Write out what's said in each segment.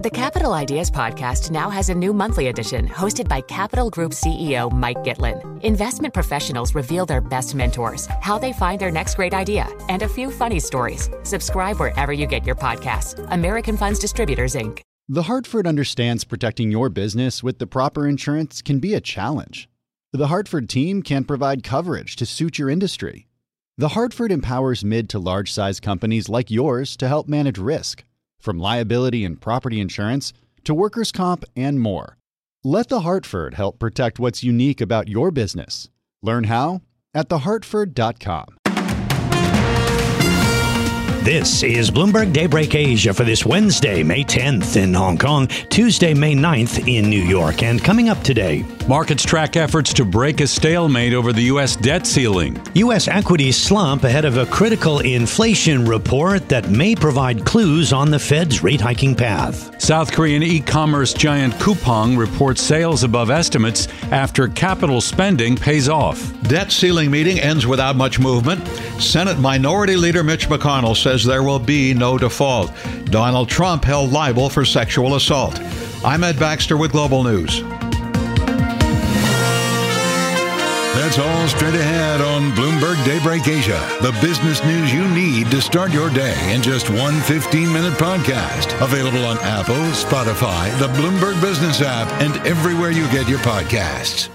The Capital Ideas Podcast now has a new monthly edition hosted by Capital Group CEO Mike Gitlin. Investment professionals reveal their best mentors, how they find their next great idea, and a few funny stories. Subscribe wherever you get your podcasts. American Funds Distributors, Inc. The Hartford understands protecting your business with the proper insurance can be a challenge. The Hartford team can provide coverage to suit your industry. The Hartford empowers mid to large size companies like yours to help manage risk from liability and property insurance to workers' comp and more. Let The Hartford help protect what's unique about your business. Learn how at thehartford.com. This is Bloomberg Daybreak Asia for this Wednesday, May 10th in Hong Kong, Tuesday, May 9th in New York. And coming up today, markets track efforts to break a stalemate over the U.S. debt ceiling. U.S. equities slump ahead of a critical inflation report that may provide clues on the Fed's rate hiking path. South Korean e commerce giant Coupang reports sales above estimates after capital spending pays off. Debt ceiling meeting ends without much movement. Senate Minority Leader Mitch McConnell says says there will be no default. Donald Trump held liable for sexual assault. I'm Ed Baxter with Global News. That's all straight ahead on Bloomberg Daybreak Asia. The business news you need to start your day in just one 15 minute podcast. Available on Apple, Spotify, the Bloomberg Business app, and everywhere you get your podcasts.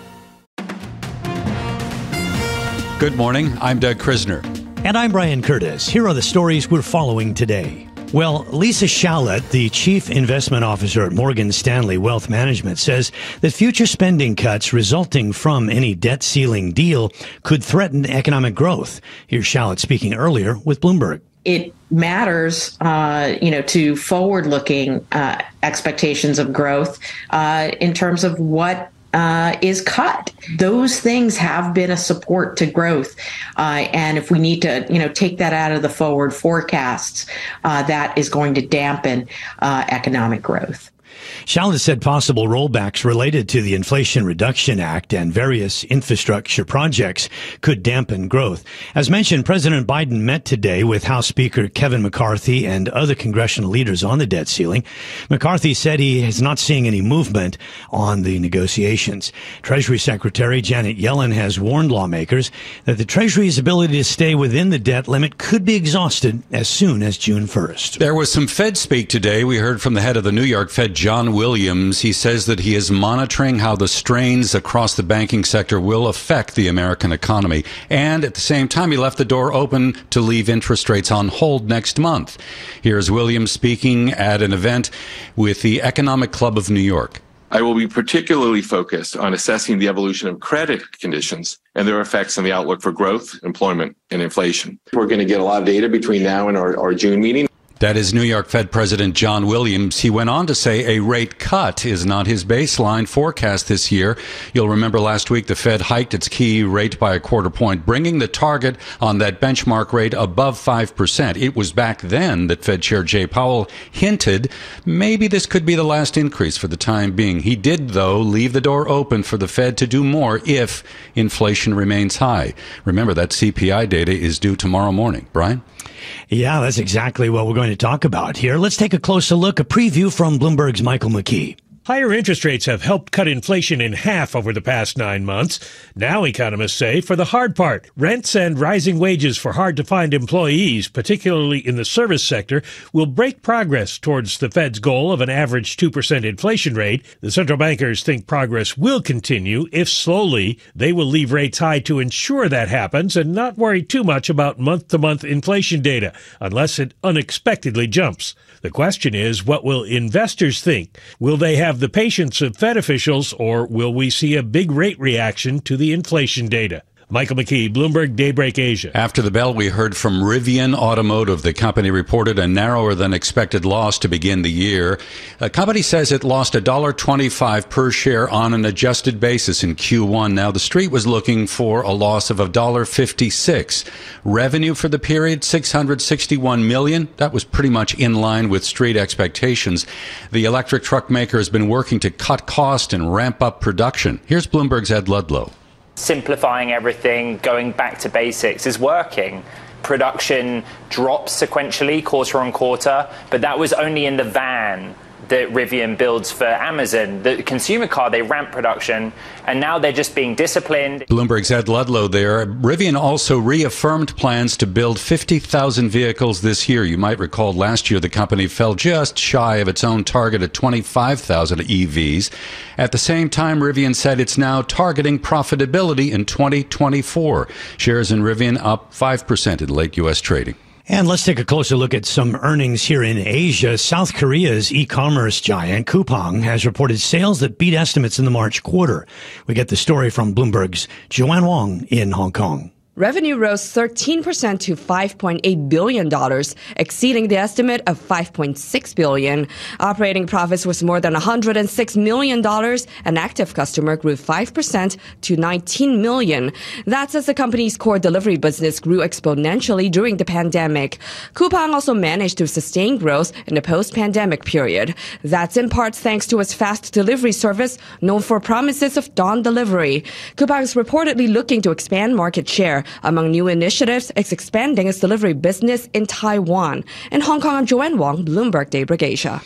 Good morning. I'm Doug Krisner. And I'm Brian Curtis. Here are the stories we're following today. Well, Lisa Shalett, the chief investment officer at Morgan Stanley Wealth Management, says that future spending cuts resulting from any debt ceiling deal could threaten economic growth. Here's Shalett speaking earlier with Bloomberg. It matters, uh, you know, to forward-looking uh, expectations of growth uh, in terms of what uh, is cut. Those things have been a support to growth, uh, and if we need to, you know, take that out of the forward forecasts, uh, that is going to dampen uh, economic growth. Shalett said possible rollbacks related to the Inflation Reduction Act and various infrastructure projects could dampen growth. As mentioned, President Biden met today with House Speaker Kevin McCarthy and other congressional leaders on the debt ceiling. McCarthy said he is not seeing any movement on the negotiations. Treasury Secretary Janet Yellen has warned lawmakers that the Treasury's ability to stay within the debt limit could be exhausted as soon as June 1st. There was some Fed speak today. We heard from the head of the New York Fed, John Williams. He says that he is monitoring how the strains across the banking sector will affect the American economy. And at the same time, he left the door open to leave interest rates on hold next month. Here's Williams speaking at an event with the Economic Club of New York. I will be particularly focused on assessing the evolution of credit conditions and their effects on the outlook for growth, employment, and inflation. We're going to get a lot of data between now and our, our June meeting. That is New York Fed President John Williams. He went on to say a rate cut is not his baseline forecast this year. You'll remember last week the Fed hiked its key rate by a quarter point, bringing the target on that benchmark rate above 5%. It was back then that Fed Chair Jay Powell hinted maybe this could be the last increase for the time being. He did, though, leave the door open for the Fed to do more if inflation remains high. Remember, that CPI data is due tomorrow morning. Brian? Yeah, that's exactly what we're going to talk about here. Let's take a closer look, a preview from Bloomberg's Michael McKee. Higher interest rates have helped cut inflation in half over the past nine months. Now, economists say, for the hard part, rents and rising wages for hard to find employees, particularly in the service sector, will break progress towards the Fed's goal of an average 2% inflation rate. The central bankers think progress will continue. If slowly, they will leave rates high to ensure that happens and not worry too much about month to month inflation data, unless it unexpectedly jumps. The question is, what will investors think? Will they have the patience of Fed officials, or will we see a big rate reaction to the inflation data? Michael McKee, Bloomberg Daybreak Asia. After the bell, we heard from Rivian Automotive. The company reported a narrower than expected loss to begin the year. The company says it lost $1.25 per share on an adjusted basis in Q1. Now, the street was looking for a loss of $1.56. Revenue for the period, 661 million. That was pretty much in line with street expectations. The electric truck maker has been working to cut cost and ramp up production. Here's Bloomberg's Ed Ludlow simplifying everything, going back to basics is working. Production drops sequentially quarter on quarter, but that was only in the van that Rivian builds for Amazon. The consumer car, they ramp production, and now they're just being disciplined. Bloomberg's Ed Ludlow there. Rivian also reaffirmed plans to build 50,000 vehicles this year. You might recall last year the company fell just shy of its own target at 25,000 EVs. At the same time, Rivian said it's now targeting profitability in 2024. Shares in Rivian up 5% in late U.S. trading. And let's take a closer look at some earnings here in Asia. South Korea's e-commerce giant Coupang has reported sales that beat estimates in the March quarter. We get the story from Bloomberg's Joanne Wong in Hong Kong. Revenue rose 13% to $5.8 billion, exceeding the estimate of 5.6 billion. Operating profits was more than $106 million, and active customer grew 5% to 19 million. That's as the company's core delivery business grew exponentially during the pandemic. Coupang also managed to sustain growth in the post-pandemic period. That's in part thanks to its fast delivery service known for promises of dawn delivery. Coupang is reportedly looking to expand market share among new initiatives, it's expanding its delivery business in Taiwan. In Hong Kong, I'm Joanne Wong, Bloomberg Daybreak Asia.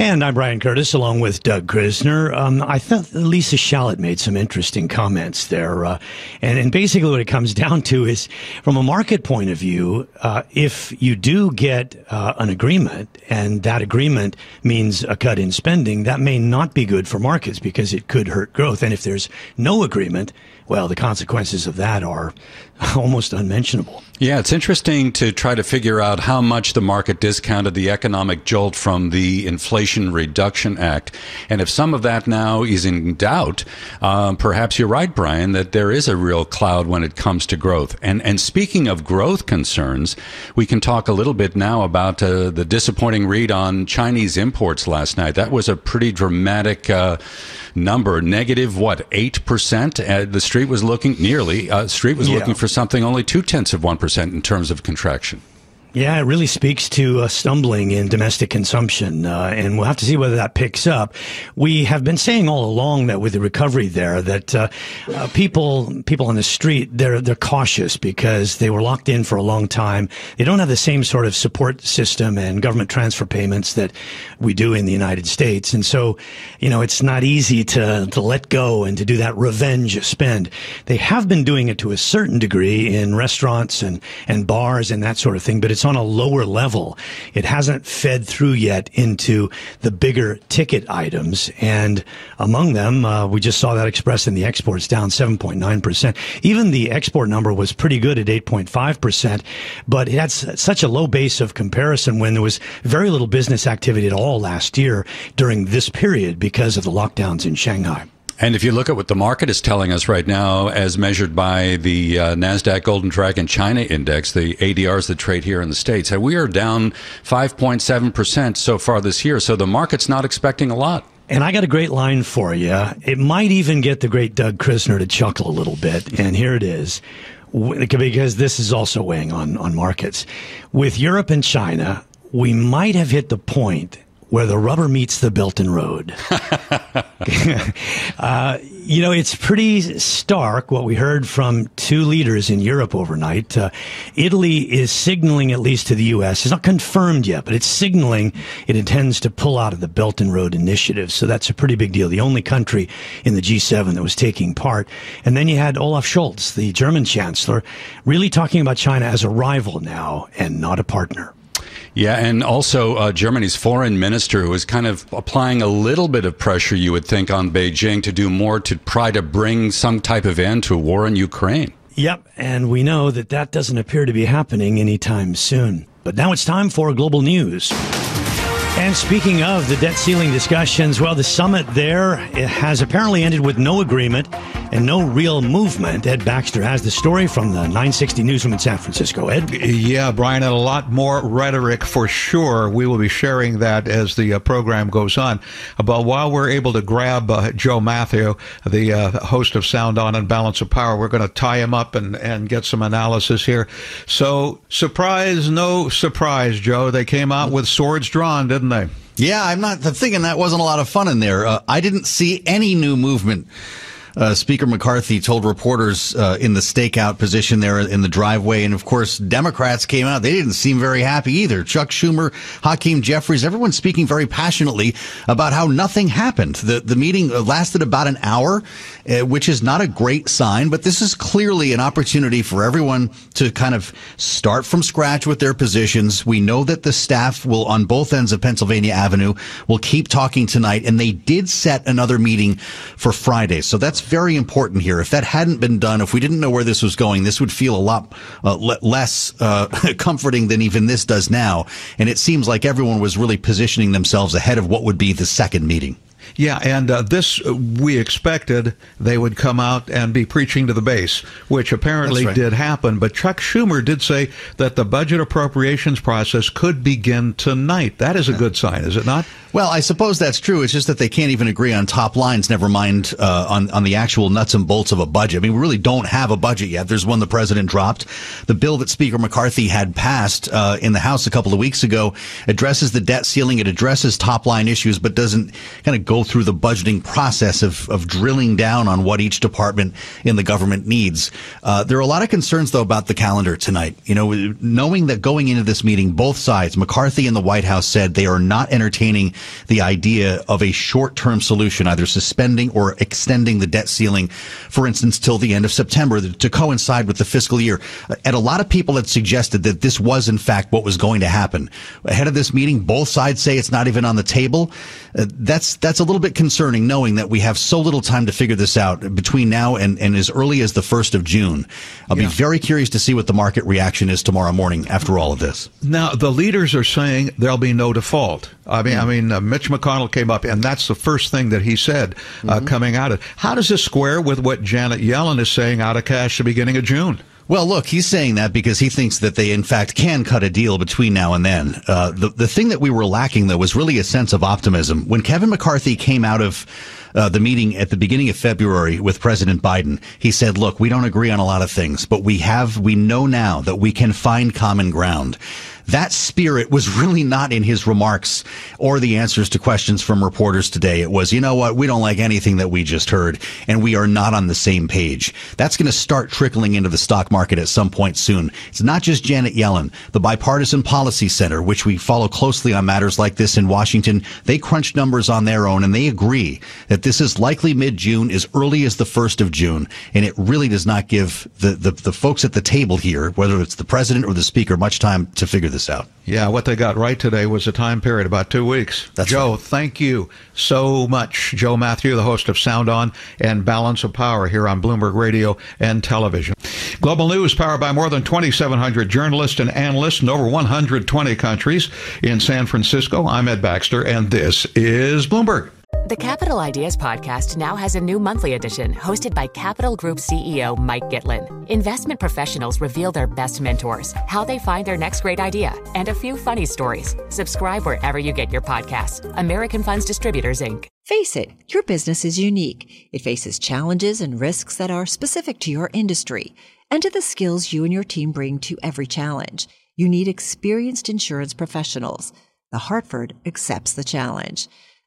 And I'm Brian Curtis, along with Doug Krisner. Um, I thought Lisa Shalett made some interesting comments there. Uh, and, and, basically what it comes down to is, from a market point of view, uh, if you do get uh, an agreement, and that agreement means a cut in spending, that may not be good for markets because it could hurt growth. And if there's no agreement, well, the consequences of that are almost unmentionable. Yeah, it's interesting to try to figure out how much the market discounted the economic jolt from the Inflation Reduction Act. And if some of that now is in doubt, um, perhaps you're right, Brian, that there is a real cloud when it comes to growth. And, and speaking of growth concerns, we can talk a little bit now about uh, the disappointing read on Chinese imports last night. That was a pretty dramatic uh, number, negative, what, 8%? Uh, the street was looking, nearly, uh, street was yeah. looking for something only two tenths of 1% in terms of contraction. Yeah, it really speaks to uh, stumbling in domestic consumption, uh, and we'll have to see whether that picks up. We have been saying all along that with the recovery there, that uh, uh, people people on the street they're they're cautious because they were locked in for a long time. They don't have the same sort of support system and government transfer payments that we do in the United States, and so you know it's not easy to to let go and to do that revenge spend. They have been doing it to a certain degree in restaurants and and bars and that sort of thing, but it's on a lower level. It hasn't fed through yet into the bigger ticket items. And among them, uh, we just saw that expressed in the exports down 7.9%. Even the export number was pretty good at 8.5%, but it had such a low base of comparison when there was very little business activity at all last year during this period because of the lockdowns in Shanghai. And if you look at what the market is telling us right now, as measured by the uh, NASDAQ Golden Dragon China Index, the ADRs that trade here in the States, we are down 5.7% so far this year. So the market's not expecting a lot. And I got a great line for you. It might even get the great Doug Krisner to chuckle a little bit. And here it is. Because this is also weighing on, on markets. With Europe and China, we might have hit the point where the rubber meets the Belt and Road. uh, you know, it's pretty stark what we heard from two leaders in Europe overnight. Uh, Italy is signaling, at least to the U.S., it's not confirmed yet, but it's signaling it intends to pull out of the Belt and Road initiative. So that's a pretty big deal. The only country in the G7 that was taking part. And then you had Olaf Scholz, the German chancellor, really talking about China as a rival now and not a partner. Yeah, and also uh, Germany's foreign minister who is kind of applying a little bit of pressure, you would think, on Beijing to do more to try to bring some type of end to war in Ukraine. Yep, and we know that that doesn't appear to be happening anytime soon. But now it's time for global news. And speaking of the debt ceiling discussions, well, the summit there has apparently ended with no agreement and no real movement. Ed Baxter has the story from the 960 newsroom in San Francisco. Ed? Yeah, Brian, and a lot more rhetoric for sure. We will be sharing that as the uh, program goes on. But while we're able to grab uh, Joe Mathieu, the uh, host of Sound On and Balance of Power, we're going to tie him up and, and get some analysis here. So, surprise, no surprise, Joe. They came out with swords drawn, didn't didn't they? Yeah, I'm not thinking that wasn't a lot of fun in there. Uh, I didn't see any new movement uh, Speaker McCarthy told reporters uh, in the stakeout position there in the driveway. And of course, Democrats came out. They didn't seem very happy either. Chuck Schumer, Hakeem Jeffries, everyone speaking very passionately about how nothing happened. The, the meeting lasted about an hour, uh, which is not a great sign, but this is clearly an opportunity for everyone to kind of start from scratch with their positions. We know that the staff will, on both ends of Pennsylvania Avenue, will keep talking tonight, and they did set another meeting for Friday. So that's very important here. If that hadn't been done, if we didn't know where this was going, this would feel a lot uh, le- less uh, comforting than even this does now. And it seems like everyone was really positioning themselves ahead of what would be the second meeting. Yeah, and uh, this uh, we expected they would come out and be preaching to the base, which apparently right. did happen. But Chuck Schumer did say that the budget appropriations process could begin tonight. That is a good sign, is it not? Well, I suppose that's true. It's just that they can't even agree on top lines, never mind uh, on, on the actual nuts and bolts of a budget. I mean, we really don't have a budget yet. There's one the president dropped. The bill that Speaker McCarthy had passed uh, in the House a couple of weeks ago addresses the debt ceiling. It addresses top line issues, but doesn't kind of go through the budgeting process of, of drilling down on what each department in the government needs. Uh, there are a lot of concerns, though, about the calendar tonight. You know, knowing that going into this meeting, both sides, McCarthy and the White House said they are not entertaining the idea of a short-term solution, either suspending or extending the debt ceiling, for instance, till the end of September to coincide with the fiscal year. And a lot of people had suggested that this was, in fact, what was going to happen. Ahead of this meeting, both sides say it's not even on the table. Uh, that's that's a little bit concerning, knowing that we have so little time to figure this out between now and, and as early as the first of June. I'll yeah. be very curious to see what the market reaction is tomorrow morning after all of this. Now, the leaders are saying there'll be no default. I mean, I mean, uh, Mitch McConnell came up, and that's the first thing that he said uh, mm-hmm. coming out of. How does this square with what Janet Yellen is saying out of cash the beginning of June? Well, look, he's saying that because he thinks that they, in fact, can cut a deal between now and then. Uh, the the thing that we were lacking, though, was really a sense of optimism. When Kevin McCarthy came out of uh, the meeting at the beginning of February with President Biden, he said, "Look, we don't agree on a lot of things, but we have, we know now that we can find common ground." That spirit was really not in his remarks or the answers to questions from reporters today. It was, you know what? We don't like anything that we just heard and we are not on the same page. That's going to start trickling into the stock market at some point soon. It's not just Janet Yellen. The Bipartisan Policy Center, which we follow closely on matters like this in Washington, they crunch numbers on their own and they agree that this is likely mid-June as early as the 1st of June. And it really does not give the, the, the folks at the table here, whether it's the president or the speaker, much time to figure this this out. Yeah, what they got right today was a time period about two weeks. That's Joe, right. thank you so much. Joe Mathieu, the host of Sound On and Balance of Power here on Bloomberg Radio and Television. Global News powered by more than 2,700 journalists and analysts in over 120 countries. In San Francisco, I'm Ed Baxter, and this is Bloomberg. The Capital Ideas Podcast now has a new monthly edition hosted by Capital Group CEO Mike Gitlin. Investment professionals reveal their best mentors, how they find their next great idea, and a few funny stories. Subscribe wherever you get your podcasts. American Funds Distributors, Inc. Face it, your business is unique. It faces challenges and risks that are specific to your industry and to the skills you and your team bring to every challenge. You need experienced insurance professionals. The Hartford accepts the challenge.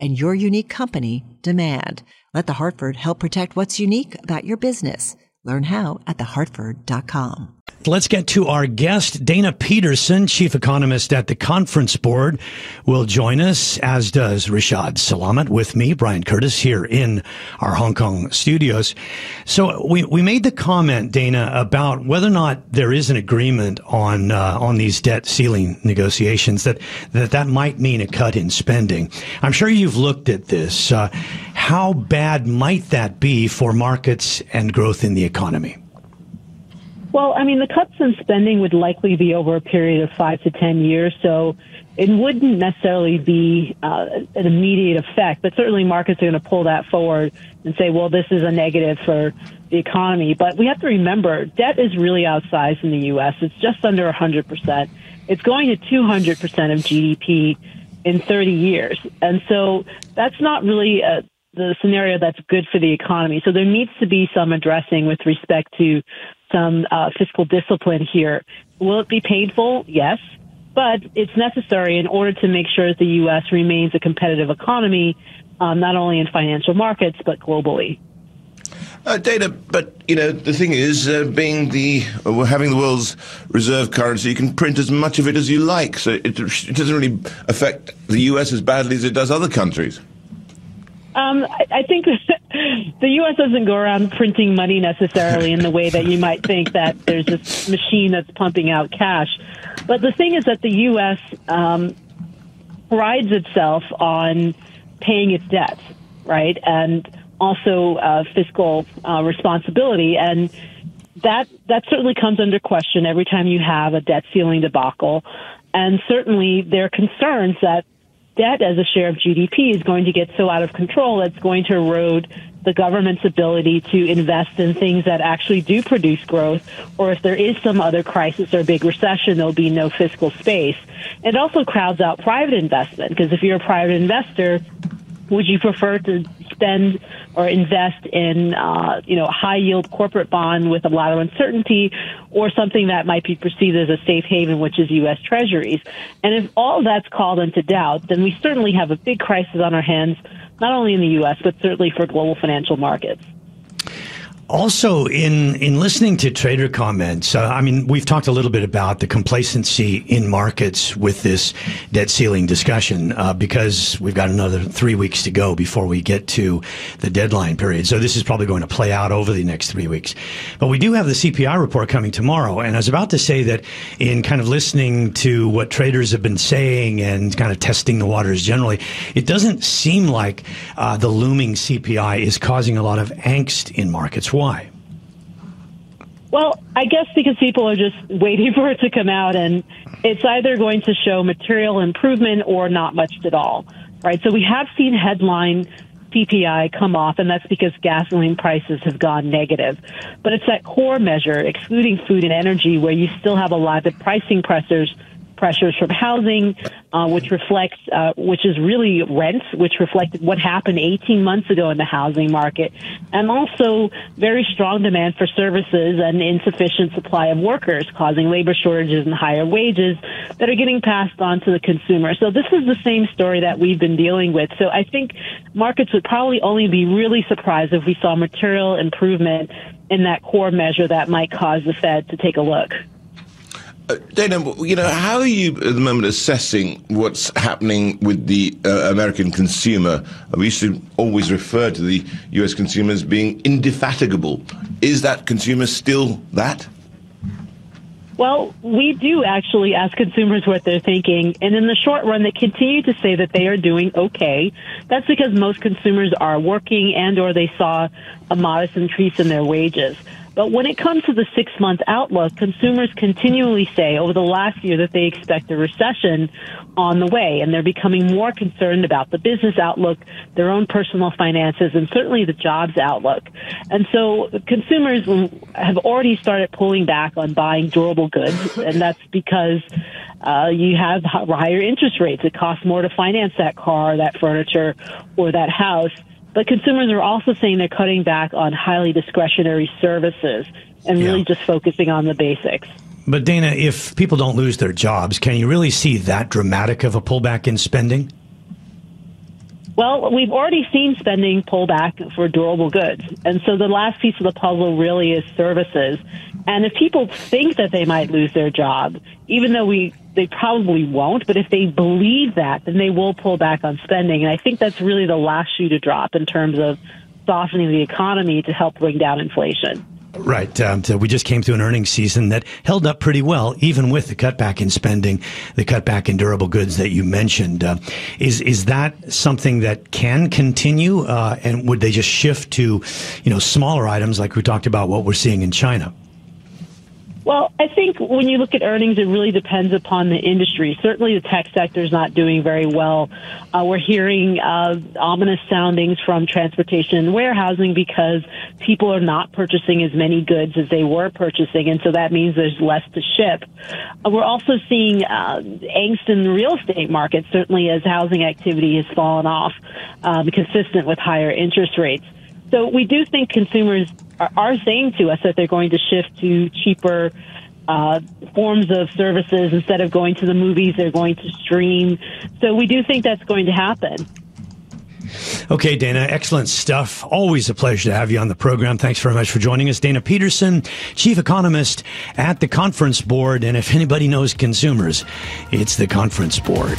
and your unique company demand. Let the Hartford help protect what's unique about your business. Learn how at thehartford.com. Let's get to our guest. Dana Peterson, chief economist at the Conference Board, will join us, as does Rishaad Salamat with me, Brian Curtis, here in our Hong Kong studios. So we, we made the comment, Dana, about whether or not there is an agreement on, uh, on these debt ceiling negotiations that, that that might mean a cut in spending. I'm sure you've looked at this. Uh, how bad might that be for markets and growth in the economy? Well, I mean, the cuts in spending would likely be over a period of five to ten years. So it wouldn't necessarily be uh, an immediate effect, but certainly markets are going to pull that forward and say, well, this is a negative for the economy. But we have to remember debt is really outsized in the U.S. It's just under 100%. It's going to 200% of GDP in 30 years. And so that's not really a, the scenario that's good for the economy. So there needs to be some addressing with respect to some uh, fiscal discipline here. Will it be painful? Yes. But it's necessary in order to make sure that the U.S. remains a competitive economy, um, not only in financial markets, but globally. Uh, Dana, but you know the thing is, uh, being the uh, having the world's reserve currency, you can print as much of it as you like, so it, it doesn't really affect the U.S. as badly as it does other countries. Um, I, I think the U.S. doesn't go around printing money necessarily in the way that you might think that there's this machine that's pumping out cash. But the thing is that the U.S. Um, prides itself on paying its debts, right, and also uh, fiscal uh, responsibility, and that that certainly comes under question every time you have a debt ceiling debacle. And certainly, there are concerns that debt as a share of GDP is going to get so out of control it's going to erode the government's ability to invest in things that actually do produce growth, or if there is some other crisis or big recession, there'll be no fiscal space. It also crowds out private investment because if you're a private investor, would you prefer to spend or invest in, uh, you know, high yield corporate bond with a lot of uncertainty or something that might be perceived as a safe haven, which is U.S. treasuries? And if all that's called into doubt, then we certainly have a big crisis on our hands, not only in the U.S., but certainly for global financial markets. Also, in in listening to trader comments, uh, I mean, we've talked a little bit about the complacency in markets with this debt ceiling discussion uh, because we've got another three weeks to go before we get to the deadline period. So this is probably going to play out over the next three weeks. But we do have the CPI report coming tomorrow, and I was about to say that in kind of listening to what traders have been saying and kind of testing the waters generally, it doesn't seem like uh, the looming CPI is causing a lot of angst in markets why? Well, I guess because people are just waiting for it to come out, and it's either going to show material improvement or not much at all, right? So we have seen headline CPI come off, and that's because gasoline prices have gone negative. But it's that core measure, excluding food and energy, where you still have a lot of pricing pressures pressures from housing, uh, which reflects, uh, which is really rents, which reflected what happened 18 months ago in the housing market, and also very strong demand for services and insufficient supply of workers, causing labor shortages and higher wages that are getting passed on to the consumer. So this is the same story that we've been dealing with. So I think markets would probably only be really surprised if we saw material improvement in that core measure that might cause the Fed to take a look. Uh, Dana, you know, how are you at the moment assessing what's happening with the uh, American consumer? We used to always refer to the U.S. consumer as being indefatigable. Is that consumer still that? Well, we do actually ask consumers what they're thinking, and in the short run, they continue to say that they are doing okay. That's because most consumers are working and/or they saw a modest increase in their wages. But when it comes to the six month outlook, consumers continually say over the last year that they expect a recession on the way, and they're becoming more concerned about the business outlook, their own personal finances, and certainly the jobs outlook. And so consumers have already started pulling back on buying durable goods, and that's because uh, you have higher interest rates. It costs more to finance that car, that furniture, or that house. But consumers are also saying they're cutting back on highly discretionary services and really yeah. just focusing on the basics. But Dana, if people don't lose their jobs, can you really see that dramatic of a pullback in spending? Well, we've already seen spending pull back for durable goods. And so the last piece of the puzzle really is services. And if people think that they might lose their job, even though we they probably won't, but if they believe that, then they will pull back on spending. And I think that's really the last shoe to drop in terms of softening the economy to help bring down inflation. Right. Um, so we just came through an earnings season that held up pretty well, even with the cutback in spending, the cutback in durable goods that you mentioned. Uh, is is that something that can continue? Uh, and would they just shift to, you know, smaller items like we talked about what we're seeing in China? Well, I think when you look at earnings, it really depends upon the industry. Certainly, the tech sector is not doing very well. Uh, we're hearing uh, ominous soundings from transportation and warehousing because people are not purchasing as many goods as they were purchasing, and so that means there's less to ship. Uh, we're also seeing uh, angst in the real estate market, certainly as housing activity has fallen off, um, consistent with higher interest rates. So we do think consumers are, are saying to us that they're going to shift to cheaper uh, forms of services instead of going to the movies. They're going to stream. So we do think that's going to happen. Okay, Dana, excellent stuff. Always a pleasure to have you on the program. Thanks very much for joining us. Dana Peterson, Chief Economist at the Conference Board. And if anybody knows consumers, it's the Conference Board.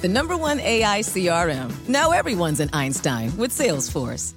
The number one AI CRM. Now everyone's an Einstein with Salesforce.